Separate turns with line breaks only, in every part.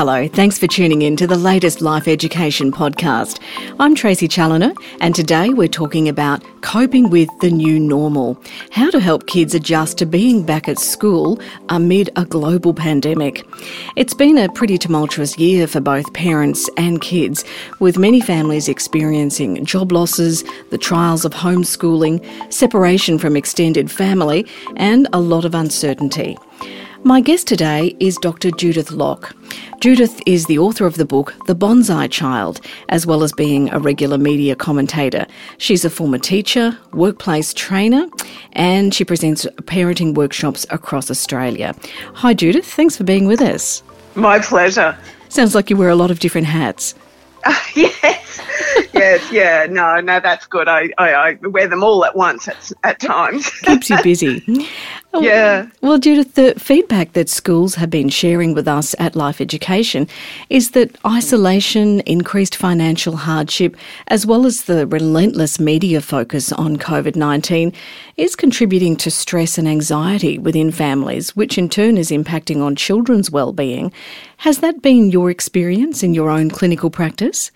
Hello, thanks for tuning in to the latest Life Education podcast. I'm Tracy Challoner, and today we're talking about coping with the new normal, how to help kids adjust to being back at school amid a global pandemic. It's been a pretty tumultuous year for both parents and kids, with many families experiencing job losses, the trials of homeschooling, separation from extended family, and a lot of uncertainty. My guest today is Dr. Judith Locke. Judith is the author of the book The Bonsai Child, as well as being a regular media commentator. She's a former teacher, workplace trainer, and she presents parenting workshops across Australia. Hi, Judith. Thanks for being with us.
My pleasure.
Sounds like you wear a lot of different hats.
Uh, yes, yes, yeah. No, no, that's good. I, I, I wear them all at once at, at times.
Keeps you busy.
Oh, yeah.
Well, Judith, the feedback that schools have been sharing with us at Life Education is that isolation, increased financial hardship, as well as the relentless media focus on COVID 19 is contributing to stress and anxiety within families, which in turn is impacting on children's well-being. Has that been your experience in your own clinical practice?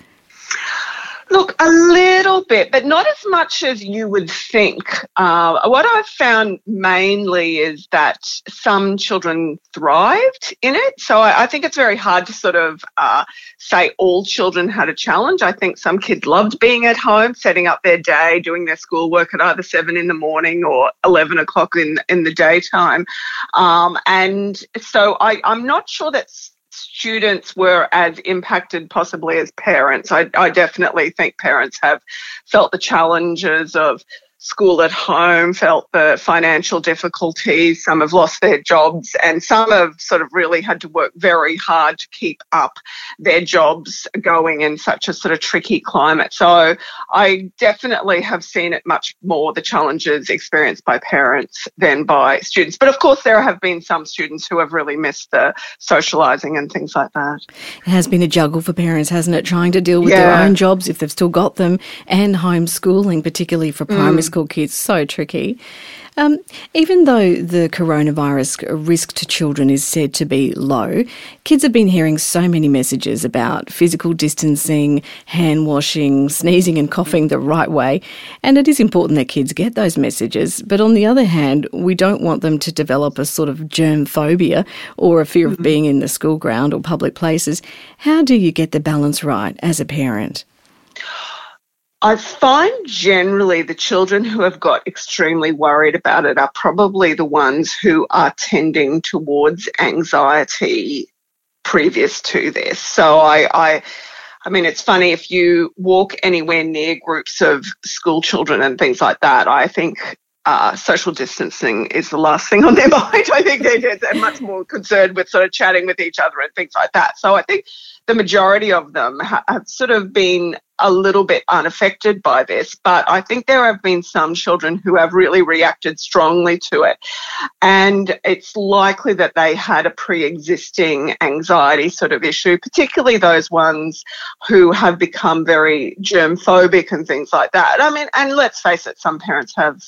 Look, a little bit, but not as much as you would think. Uh, what I've found mainly is that some children thrived in it. So I, I think it's very hard to sort of uh, say all children had a challenge. I think some kids loved being at home, setting up their day, doing their schoolwork at either seven in the morning or 11 o'clock in, in the daytime. Um, and so I, I'm not sure that's students were as impacted possibly as parents. I, I definitely think parents have felt the challenges of school at home felt the financial difficulties. Some have lost their jobs, and some have sort of really had to work very hard to keep up their jobs going in such a sort of tricky climate. So I definitely have seen it much more the challenges experienced by parents than by students. But of course, there have been some students who have really missed the socialising and things like that.
It has been a juggle for parents, hasn't it? Trying to deal with yeah. their own jobs if they've still got them and homeschooling, particularly for primary mm. school school kids. So tricky. Um, even though the coronavirus risk to children is said to be low, kids have been hearing so many messages about physical distancing, hand washing, sneezing and coughing the right way. And it is important that kids get those messages. But on the other hand, we don't want them to develop a sort of germ phobia or a fear mm-hmm. of being in the school ground or public places. How do you get the balance right as a parent?
I find generally the children who have got extremely worried about it are probably the ones who are tending towards anxiety previous to this. So I, I I mean, it's funny if you walk anywhere near groups of school children and things like that. I think uh, social distancing is the last thing on their mind. I think they're, they're, much more concerned with sort of chatting with each other and things like that. So I think the majority of them have sort of been a little bit unaffected by this, but I think there have been some children who have really reacted strongly to it. And it's likely that they had a pre existing anxiety sort of issue, particularly those ones who have become very germ phobic and things like that. I mean, and let's face it, some parents have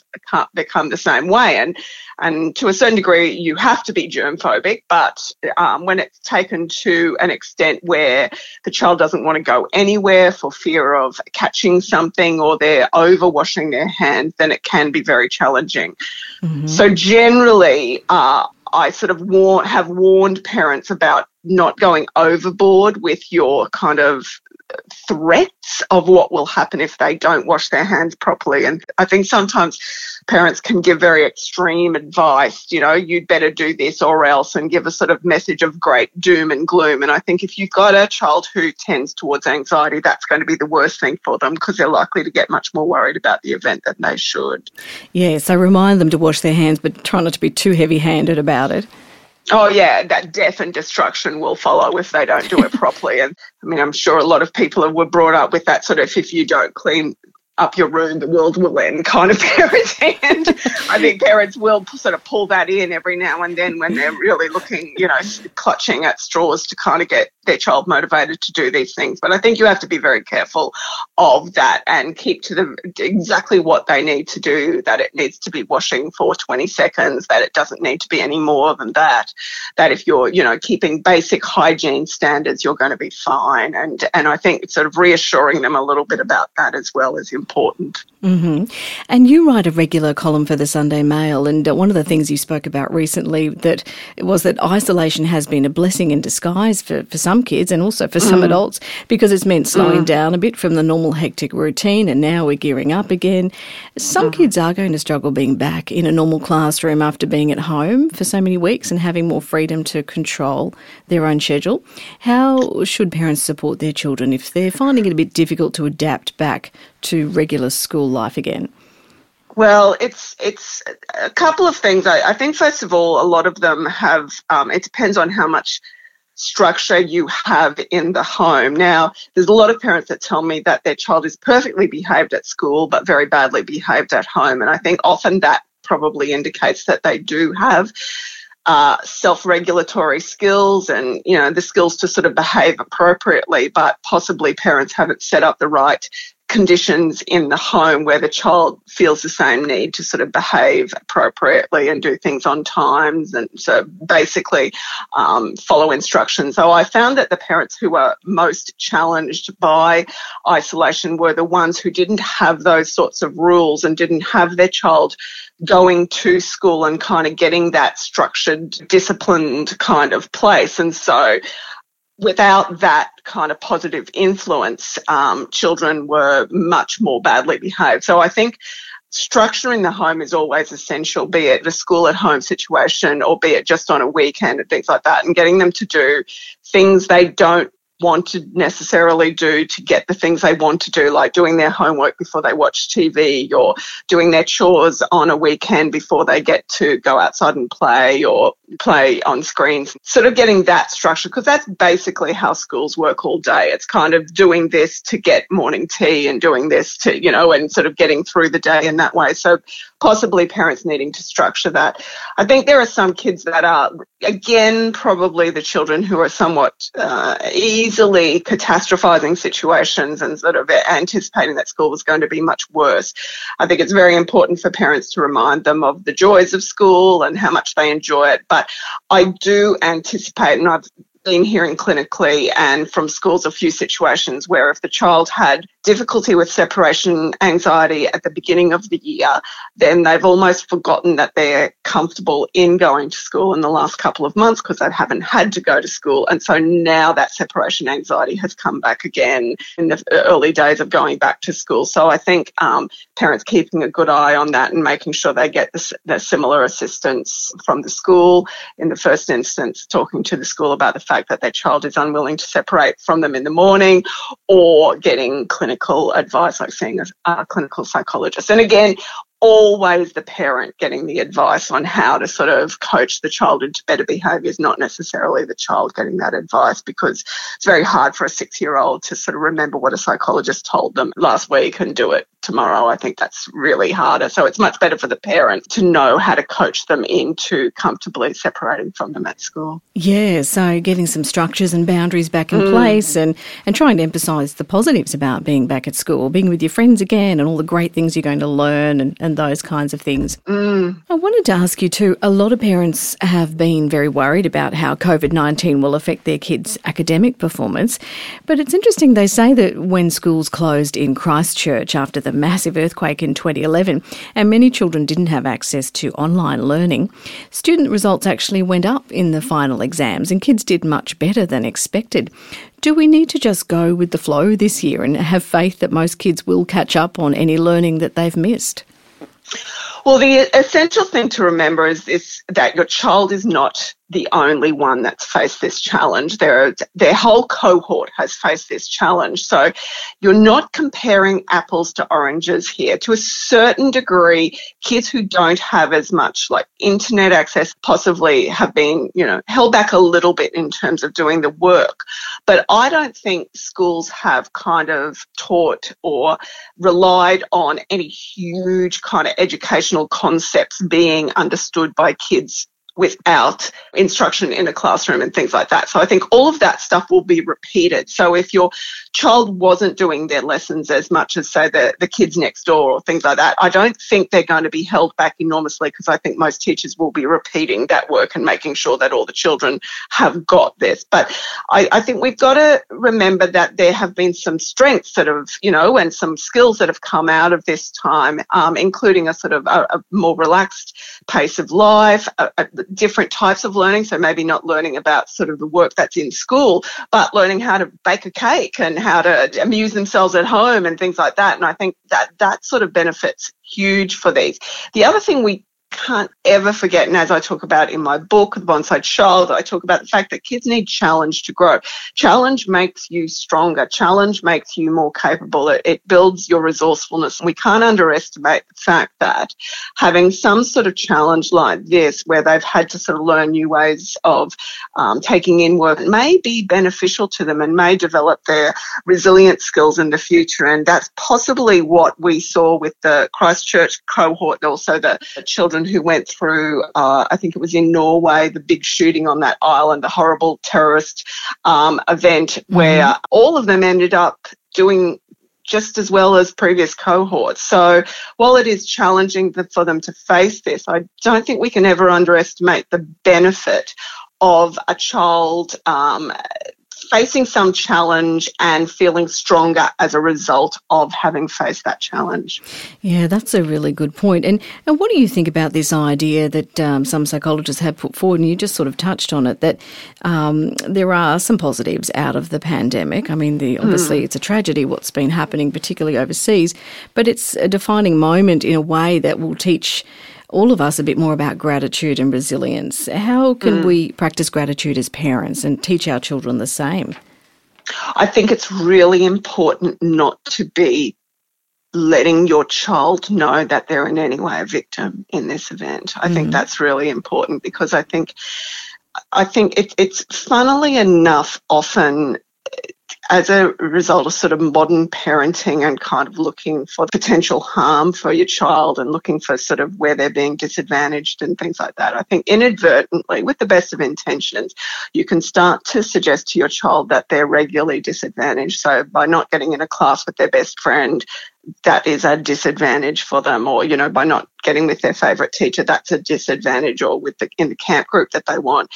become the same way. And, and to a certain degree, you have to be germ phobic, but um, when it's taken to an extent where the child doesn't want to go anywhere for fear of catching something or they're over washing their hands, then it can be very challenging. Mm-hmm. So generally, uh, I sort of war- have warned parents about not going overboard with your kind of threats of what will happen if they don't wash their hands properly. And I think sometimes parents can give very extreme advice, you know, you'd better do this or else, and give a sort of message of great doom and gloom. And I think if you've got a child who tends towards anxiety, that's going to be the worst thing for them because they're likely to get much more worried about the event than they should.
Yeah, so remind them to wash their hands, but try not to be too heavy handed about it.
Oh yeah, that death and destruction will follow if they don't do it properly. And I mean, I'm sure a lot of people were brought up with that sort of if you don't clean up your room, the world will end kind of parents. and I think parents will sort of pull that in every now and then when they're really looking, you know, clutching at straws to kind of get their child motivated to do these things. But I think you have to be very careful of that and keep to them exactly what they need to do, that it needs to be washing for 20 seconds, that it doesn't need to be any more than that, that if you're, you know, keeping basic hygiene standards, you're going to be fine. And, and I think sort of reassuring them a little bit about that as well is important.
Mm-hmm. And you write a regular column for the Sunday Mail, and uh, one of the things you spoke about recently that was that isolation has been a blessing in disguise for, for some kids and also for some mm. adults because it's meant slowing mm. down a bit from the normal hectic routine, and now we're gearing up again. Some mm. kids are going to struggle being back in a normal classroom after being at home for so many weeks and having more freedom to control their own schedule. How should parents support their children if they're finding it a bit difficult to adapt back to regular school life again?
Well, it's it's a couple of things. I, I think first of all, a lot of them have. Um, it depends on how much structure you have in the home. Now, there's a lot of parents that tell me that their child is perfectly behaved at school, but very badly behaved at home, and I think often that probably indicates that they do have uh, self-regulatory skills and you know the skills to sort of behave appropriately but possibly parents haven't set up the right conditions in the home where the child feels the same need to sort of behave appropriately and do things on times and so basically um, follow instructions. So I found that the parents who were most challenged by isolation were the ones who didn't have those sorts of rules and didn't have their child going to school and kind of getting that structured, disciplined kind of place. And so without that kind of positive influence, um, children were much more badly behaved. So I think structure in the home is always essential, be it a school at home situation or be it just on a weekend and things like that, and getting them to do things they don't want to necessarily do to get the things they want to do, like doing their homework before they watch TV or doing their chores on a weekend before they get to go outside and play or play on screens. Sort of getting that structure, because that's basically how schools work all day. It's kind of doing this to get morning tea and doing this to, you know, and sort of getting through the day in that way. So possibly parents needing to structure that. I think there are some kids that are, again, probably the children who are somewhat uh, easily catastrophizing situations and sort of anticipating that school was going to be much worse. I think it's very important for parents to remind them of the joys of school and how much they enjoy it. But I do anticipate, and I've been hearing clinically and from schools a few situations where if the child had difficulty with separation anxiety at the beginning of the year, then they've almost forgotten that they're comfortable in going to school in the last couple of months because they haven't had to go to school. And so now that separation anxiety has come back again in the early days of going back to school. So I think um, parents keeping a good eye on that and making sure they get the, the similar assistance from the school in the first instance, talking to the school about the fact fact that their child is unwilling to separate from them in the morning or getting clinical advice, like seeing a, a clinical psychologist. And again, always the parent getting the advice on how to sort of coach the child into better behaviours, not necessarily the child getting that advice because it's very hard for a six year old to sort of remember what a psychologist told them last week and do it tomorrow. I think that's really harder. So it's much better for the parent to know how to coach them into comfortably separating from them at school.
Yeah, so getting some structures and boundaries back in mm. place and, and trying to emphasise the positives about being back at school, being with your friends again and all the great things you're going to learn and, and those kinds of things.
Mm.
I wanted to ask you too a lot of parents have been very worried about how COVID 19 will affect their kids' academic performance. But it's interesting, they say that when schools closed in Christchurch after the massive earthquake in 2011, and many children didn't have access to online learning, student results actually went up in the final exams, and kids did much better than expected. Do we need to just go with the flow this year and have faith that most kids will catch up on any learning that they've missed?
Well, the essential thing to remember is this that your child is not the only one that's faced this challenge. Their, their whole cohort has faced this challenge. So you're not comparing apples to oranges here. To a certain degree, kids who don't have as much like internet access possibly have been, you know, held back a little bit in terms of doing the work. But I don't think schools have kind of taught or relied on any huge kind of educational concepts being understood by kids without instruction in a classroom and things like that. So I think all of that stuff will be repeated. So if your child wasn't doing their lessons as much as say the, the kids next door or things like that, I don't think they're going to be held back enormously because I think most teachers will be repeating that work and making sure that all the children have got this. But I, I think we've got to remember that there have been some strengths that have, you know, and some skills that have come out of this time, um, including a sort of a, a more relaxed pace of life, a, a different types of learning. So maybe not learning about sort of the work that's in school, but learning how to bake a cake and how to amuse themselves at home and things like that. And I think that that sort of benefits huge for these. The other thing we can't ever forget, and as I talk about in my book, The Bonsai Child, I talk about the fact that kids need challenge to grow. Challenge makes you stronger. Challenge makes you more capable. It, it builds your resourcefulness. We can't underestimate the fact that having some sort of challenge like this, where they've had to sort of learn new ways of um, taking in work, may be beneficial to them and may develop their resilient skills in the future. And that's possibly what we saw with the Christchurch cohort, and also the children who went through, uh, I think it was in Norway, the big shooting on that island, the horrible terrorist um, event, mm-hmm. where all of them ended up doing just as well as previous cohorts. So while it is challenging for them to face this, I don't think we can ever underestimate the benefit of a child um, facing some challenge and feeling stronger as a result of having faced that challenge.
Yeah, that's a really good point. And, and what do you think about this idea that um, some psychologists have put forward, and you just sort of touched on it, that um, there are some positives out of the pandemic? I mean, the, obviously, mm. it's a tragedy what's been happening, particularly overseas, but it's a defining moment in a way that will teach all of us a bit more about gratitude and resilience. How can mm. we practice gratitude as parents and teach our children the same?
I think it's really important not to be letting your child know that they're in any way a victim in this event. I mm. think that's really important because I think I think it, it's funnily enough often as a result of sort of modern parenting and kind of looking for potential harm for your child and looking for sort of where they're being disadvantaged and things like that. I think inadvertently, with the best of intentions, you can start to suggest to your child that they're regularly disadvantaged. So by not getting in a class with their best friend, that is a disadvantage for them or you know by not getting with their favorite teacher that's a disadvantage or with the in the camp group that they want.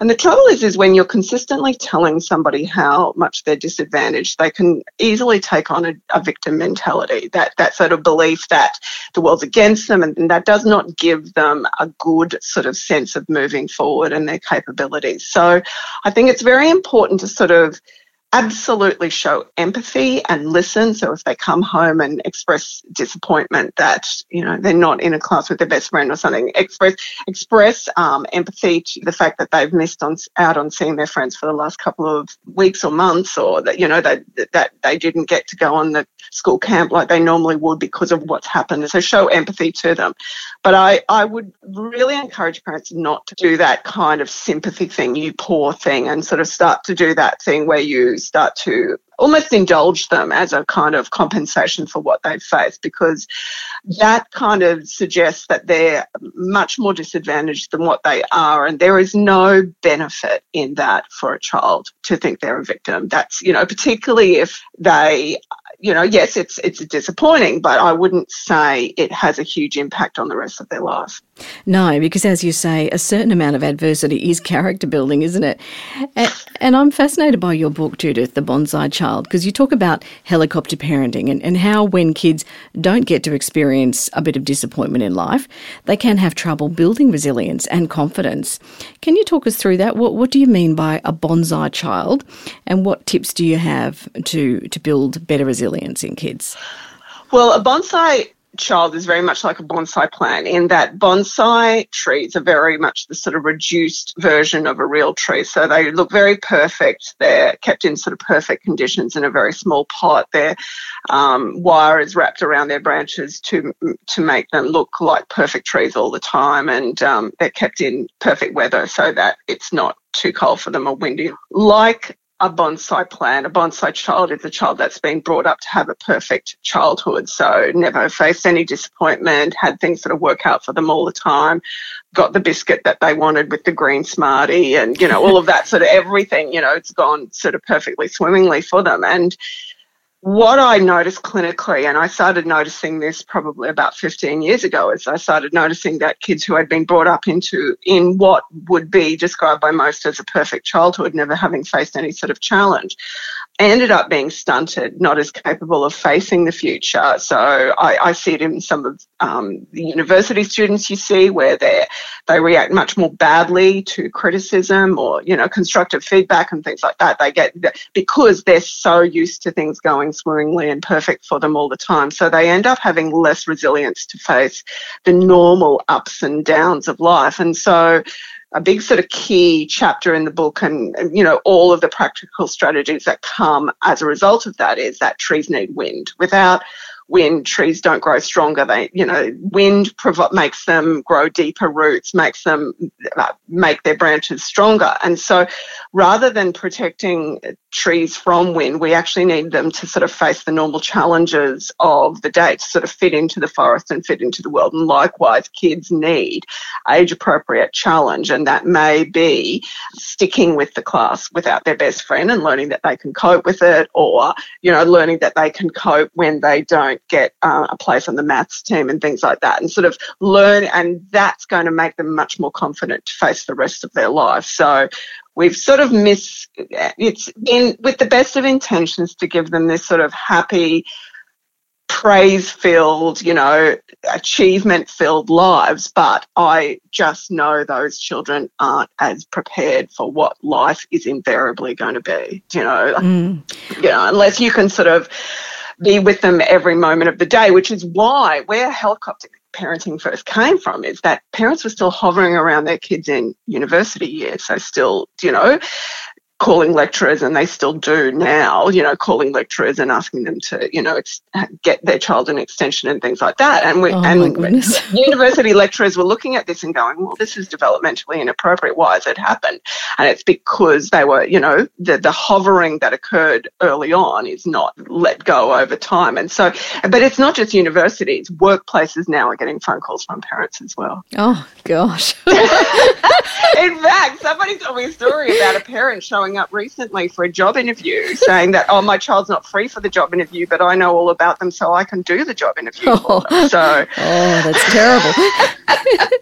And the trouble is is when you're consistently telling somebody how much they're disadvantaged they can easily take on a, a victim mentality that that sort of belief that the world's against them and, and that does not give them a good sort of sense of moving forward and their capabilities. So i think it's very important to sort of absolutely show empathy and listen. So if they come home and express disappointment that you know they're not in a class with their best friend or something, express express um, empathy to the fact that they've missed on out on seeing their friends for the last couple of weeks or months, or that you know that that they didn't get to go on the school camp like they normally would because of what's happened. So show empathy to them. But I I would really encourage parents not to do that kind of sympathy thing, you poor thing, and sort of start to do that thing where you start to almost indulge them as a kind of compensation for what they've faced because that kind of suggests that they're much more disadvantaged than what they are and there is no benefit in that for a child to think they're a victim. That's you know particularly if they you know yes it's it's disappointing but i wouldn't say it has a huge impact on the rest of their life
no, because as you say, a certain amount of adversity is character building, isn't it? And, and I'm fascinated by your book, Judith, The Bonsai Child, because you talk about helicopter parenting and, and how when kids don't get to experience a bit of disappointment in life, they can have trouble building resilience and confidence. Can you talk us through that? What, what do you mean by a bonsai child? And what tips do you have to, to build better resilience in kids?
Well, a bonsai child is very much like a bonsai plant in that bonsai trees are very much the sort of reduced version of a real tree. So they look very perfect. They're kept in sort of perfect conditions in a very small pot. Their um, wire is wrapped around their branches to to make them look like perfect trees all the time, and um, they're kept in perfect weather so that it's not too cold for them or windy. Like a bonsai plant. A bonsai child is a child that's been brought up to have a perfect childhood. So never faced any disappointment, had things sort of work out for them all the time, got the biscuit that they wanted with the green smartie and, you know, all of that sort of everything, you know, it's gone sort of perfectly swimmingly for them. And what I noticed clinically, and I started noticing this probably about 15 years ago, is I started noticing that kids who had been brought up into in what would be described by most as a perfect childhood, never having faced any sort of challenge, ended up being stunted, not as capable of facing the future. So I, I see it in some of um, the university students you see where they they react much more badly to criticism or you know constructive feedback and things like that. They get because they're so used to things going swimmingly and perfect for them all the time. So they end up having less resilience to face the normal ups and downs of life. And so a big sort of key chapter in the book and, you know, all of the practical strategies that come as a result of that is that trees need wind. Without wind, trees don't grow stronger. They, you know, wind prov- makes them grow deeper roots, makes them uh, make their branches stronger. And so rather than protecting trees from wind, we actually need them to sort of face the normal challenges of the day to sort of fit into the forest and fit into the world. And likewise, kids need age appropriate challenge. And that may be sticking with the class without their best friend and learning that they can cope with it or, you know, learning that they can cope when they don't get uh, a place on the maths team and things like that, and sort of learn, and that's going to make them much more confident to face the rest of their life. So we've sort of miss it's in with the best of intentions to give them this sort of happy praise filled, you know, achievement filled lives, but I just know those children aren't as prepared for what life is invariably going to be, you know, mm. you know, unless you can sort of be with them every moment of the day, which is why we're helicopter parenting first came from is that parents were still hovering around their kids in university years. So still, you know, calling lecturers, and they still do now, you know, calling lecturers and asking them to, you know, ex- get their child an extension and things like that. And we, oh and university lecturers were looking at this and going, well, this is developmentally inappropriate. Why has it happened? And it's because they were, you know, the, the hovering that occurred early on is not let go over time. And so, but it's not just universities, workplaces now are getting phone calls from parents as well.
Oh, gosh.
In fact, somebody told me a story about a parent showing showing up recently for a job interview saying that, oh, my child's not free for the job interview, but I know all about them so I can do the job interview. Oh, so,
oh that's terrible.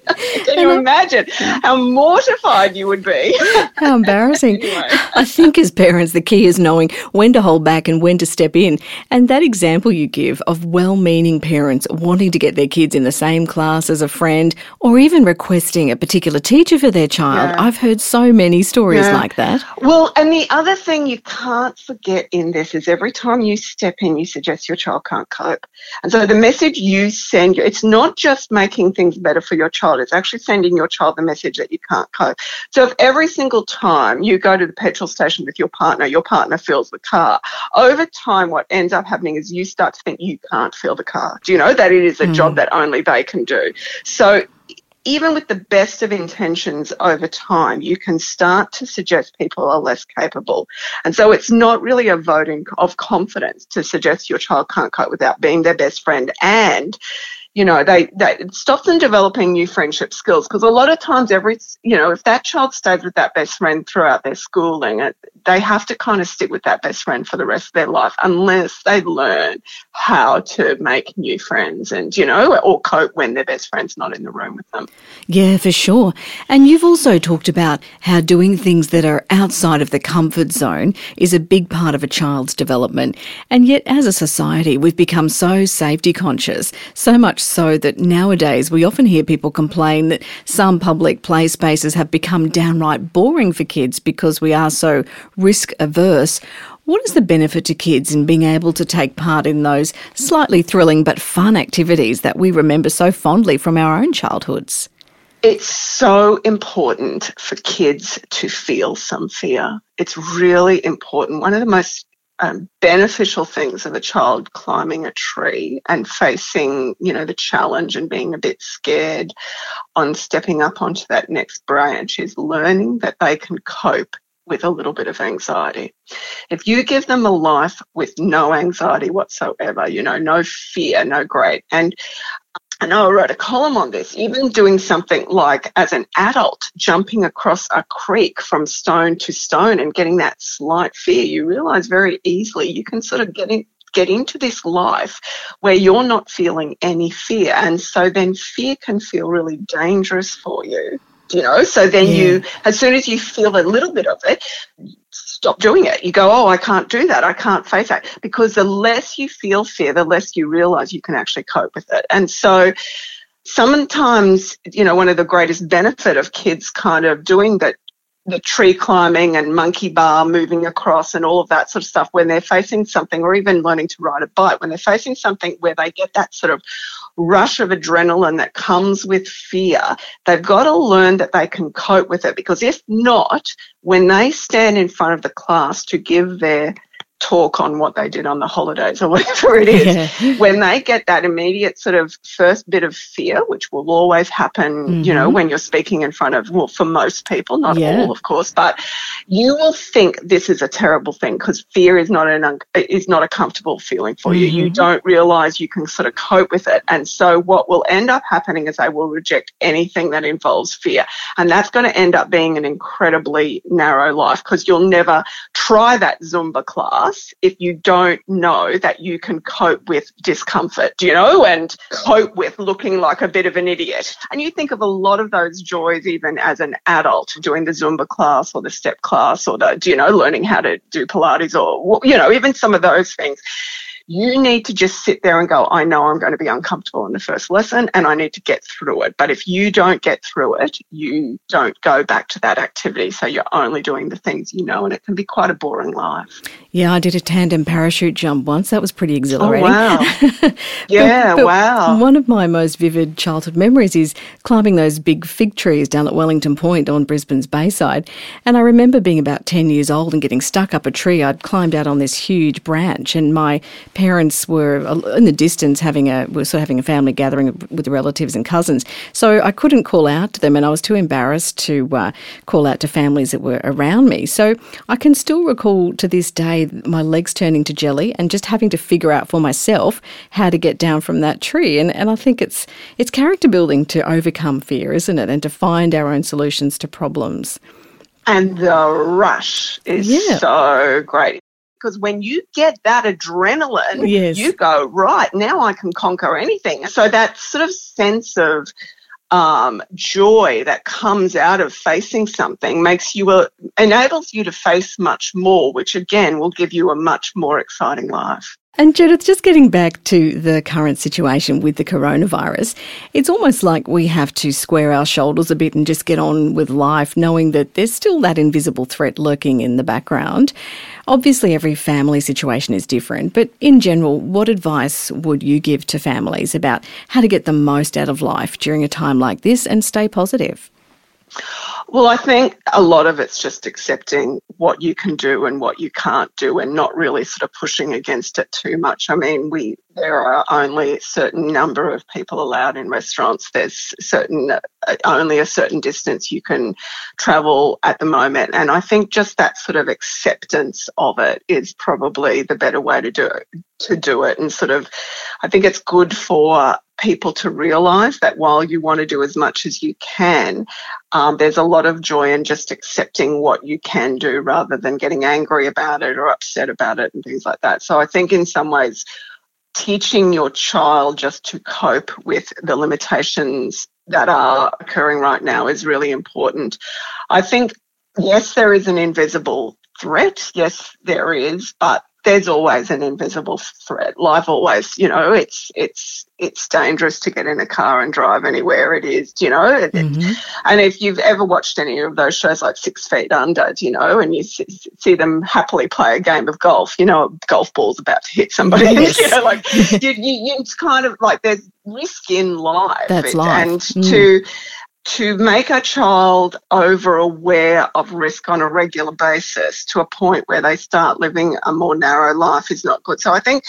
can you imagine how mortified you would be?
How embarrassing. anyway. I think as parents, the key is knowing when to hold back and when to step in. And that example you give of well meaning parents wanting to get their kids in the same class as a friend or even requesting a particular teacher for their child, yeah. I've heard so many stories yeah. like that.
Well, and the other thing you can't forget in this is every time you step in, you suggest your child can't cope. And so the message you send, it's not just making things better for your child, it's actually sending your child the message that you can't cope. So if every single time you go to the petrol station with your partner, your partner fills the car, over time, what ends up happening is you start to think you can't fill the car. Do you know that it is a mm. job that only they can do? So even with the best of intentions over time, you can start to suggest people are less capable. And so it's not really a voting of confidence to suggest your child can't cope without being their best friend. And you know, they, they it stops them developing new friendship skills because a lot of times every, you know, if that child stays with that best friend throughout their schooling, it, they have to kind of stick with that best friend for the rest of their life unless they learn how to make new friends and, you know, or cope when their best friend's not in the room with them.
Yeah, for sure. And you've also talked about how doing things that are outside of the comfort zone is a big part of a child's development. And yet, as a society, we've become so safety conscious, so much so that nowadays we often hear people complain that some public play spaces have become downright boring for kids because we are so risk averse. What is the benefit to kids in being able to take part in those slightly thrilling but fun activities that we remember so fondly from our own childhoods?
It's so important for kids to feel some fear. It's really important. One of the most um, beneficial things of a child climbing a tree and facing, you know, the challenge and being a bit scared on stepping up onto that next branch is learning that they can cope with a little bit of anxiety. If you give them a life with no anxiety whatsoever, you know, no fear, no great, and I know I wrote a column on this, even doing something like as an adult, jumping across a creek from stone to stone and getting that slight fear, you realize very easily you can sort of get in, get into this life where you're not feeling any fear. And so then fear can feel really dangerous for you you know so then yeah. you as soon as you feel a little bit of it stop doing it. You go oh i can't do that. I can't face that. Because the less you feel fear the less you realize you can actually cope with it. And so sometimes you know one of the greatest benefit of kids kind of doing that the tree climbing and monkey bar moving across and all of that sort of stuff when they're facing something or even learning to ride a bike when they're facing something where they get that sort of rush of adrenaline that comes with fear, they've got to learn that they can cope with it because if not, when they stand in front of the class to give their talk on what they did on the holidays or whatever it is, yeah. when they get that immediate sort of first bit of fear, which will always happen, mm-hmm. you know, mm-hmm. when you're speaking in front of, well, for most people, not yeah. all, of course, but you will think this is a terrible thing because fear is not an, is not a comfortable feeling for mm-hmm. you. You mm-hmm. don't realize you can sort of cope with it. And so what will end up happening is they will reject anything that involves fear. And that's going to end up being an incredibly narrow life because you'll never try that Zumba class if you don't know that you can cope with discomfort, you know, and cope with looking like a bit of an idiot. And you think of a lot of those joys even as an adult doing the Zumba class or the step class or the, you know, learning how to do Pilates or, you know, even some of those things you need to just sit there and go, I know I'm going to be uncomfortable in the first lesson and I need to get through it. But if you don't get through it, you don't go back to that activity. So you're only doing the things you know and it can be quite a boring life.
Yeah, I did a tandem parachute jump once. That was pretty exhilarating.
Oh, wow. yeah, but wow.
One of my most vivid childhood memories is climbing those big fig trees down at Wellington Point on Brisbane's Bayside. And I remember being about 10 years old and getting stuck up a tree. I'd climbed out on this huge branch and my parents were in the distance having a were sort of having a family gathering with relatives and cousins. So I couldn't call out to them, and I was too embarrassed to uh, call out to families that were around me. So I can still recall to this day my legs turning to jelly and just having to figure out for myself how to get down from that tree. And and I think it's it's character building to overcome fear, isn't it, and to find our own solutions to problems
and the rush is yeah. so great because when you get that adrenaline, yes. you go, right, now I can conquer anything. So that sort of sense of um, joy that comes out of facing something makes you, a, enables you to face much more, which again will give you a much more exciting life.
And Judith, just getting back to the current situation with the coronavirus, it's almost like we have to square our shoulders a bit and just get on with life, knowing that there's still that invisible threat lurking in the background. Obviously, every family situation is different, but in general, what advice would you give to families about how to get the most out of life during a time like this and stay positive?
Well, I think a lot of it's just accepting what you can do and what you can't do and not really sort of pushing against it too much. I mean, we there are only a certain number of people allowed in restaurants. There's certain uh, only a certain distance you can travel at the moment, and I think just that sort of acceptance of it is probably the better way to do it. To do it, and sort of, I think it's good for people to realize that while you want to do as much as you can, um, there's a lot of joy in just accepting what you can do rather than getting angry about it or upset about it and things like that. So I think in some ways, teaching your child just to cope with the limitations that are occurring right now is really important. I think, yes, there is an invisible threat. Yes, there is, but there's always an invisible threat. Life always, you know, it's it's it's dangerous to get in a car and drive anywhere it is, you know. Mm-hmm. And if you've ever watched any of those shows like Six Feet Under, you know, and you see them happily play a game of golf, you know, a golf ball's about to hit somebody, yes. you know, like you, you, you, it's kind of like there's risk in life.
That's life.
And mm. to to make a child over aware of risk on a regular basis to a point where they start living a more narrow life is not good. So I think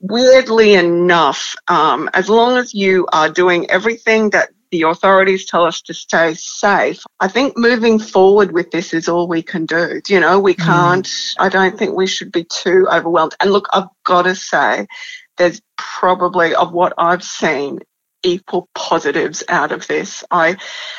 weirdly enough, um, as long as you are doing everything that the authorities tell us to stay safe. I think moving forward with this is all we can do. You know, we mm. can't, mm. I don't think we should be too overwhelmed. And look, I've got to say, there's probably, of what I've seen, equal positives out of this. I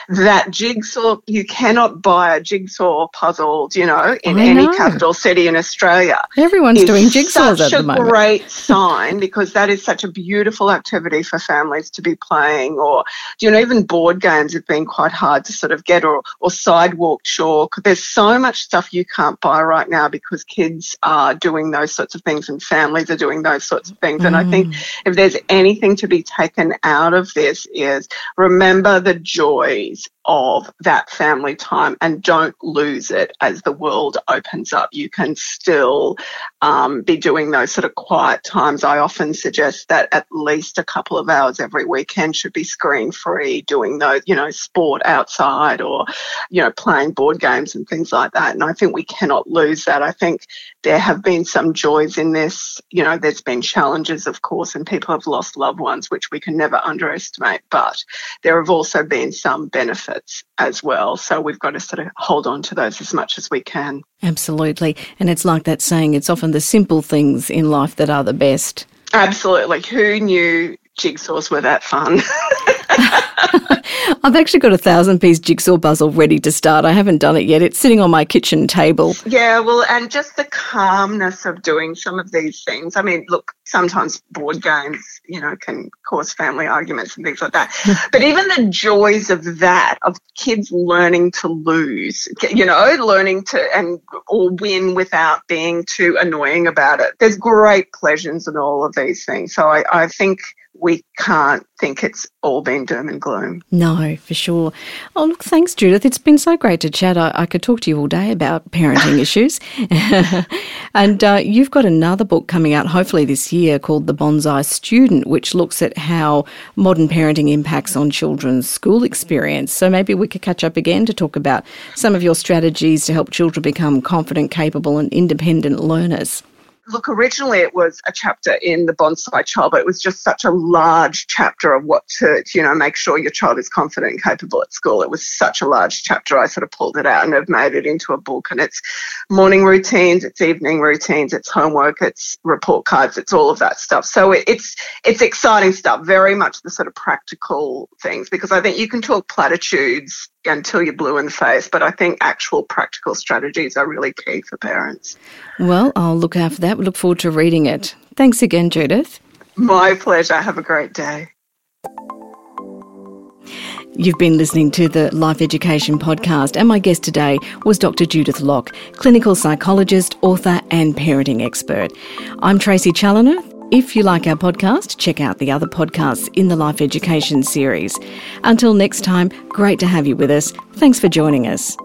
that jigsaw you cannot buy a jigsaw puzzle, you know, in I any know. capital city in Australia.
Everyone's doing jigsaws at the moment.
Such a great sign because that is such a beautiful activity for families to be playing. Or you know, even board games have been quite hard to sort of get, or or sidewalk chalk. There's so much stuff you can't buy right now because kids are doing those sorts of things and families are doing those sorts of things. Mm. And I think mm. if there's anything to be taken out out of this is remember the joys of that family time and don't lose it as the world opens up. You can still um, be doing those sort of quiet times. I often suggest that at least a couple of hours every weekend should be screen free, doing those, you know, sport outside or, you know, playing board games and things like that. And I think we cannot lose that. I think there have been some joys in this. You know, there's been challenges, of course, and people have lost loved ones, which we can never underestimate. But there have also been some benefits benefits as well. So we've got to sort of hold on to those as much as we can.
Absolutely. And it's like that saying, it's often the simple things in life that are the best.
Absolutely. Who knew jigsaws were that fun?
I've actually got a thousand piece jigsaw puzzle ready to start. I haven't done it yet. It's sitting on my kitchen table.
Yeah, well, and just the calmness of doing some of these things. I mean, look, sometimes board games, you know, can cause family arguments and things like that. but even the joys of that, of kids learning to lose, you know, learning to and or win without being too annoying about it. There's great pleasures in all of these things. So I, I think we can't think it's all been doom and gloom.
No, for sure. Oh, look, thanks, Judith. It's been so great to chat. I, I could talk to you all day about parenting issues. and uh, you've got another book coming out, hopefully this year, called The Bonsai Student, which looks at how modern parenting impacts on children's school experience. So maybe we could catch up again to talk about some of your strategies to help children become confident, capable, and independent learners
look, originally it was a chapter in the bonsai child, but it was just such a large chapter of what to, you know, make sure your child is confident and capable at school. It was such a large chapter. I sort of pulled it out and have made it into a book. And it's morning routines, it's evening routines, it's homework, it's report cards, it's all of that stuff. So it, it's it's exciting stuff. Very much the sort of practical things because I think you can talk platitudes until you're blue in the face. But I think actual practical strategies are really key for parents.
Well, I'll look for that. Look forward to reading it. Thanks again, Judith.
My pleasure. Have a great day.
You've been listening to the Life Education Podcast, and my guest today was Dr. Judith Locke, clinical psychologist, author, and parenting expert. I'm Tracy Challoner. If you like our podcast, check out the other podcasts in the Life Education series. Until next time, great to have you with us. Thanks for joining us.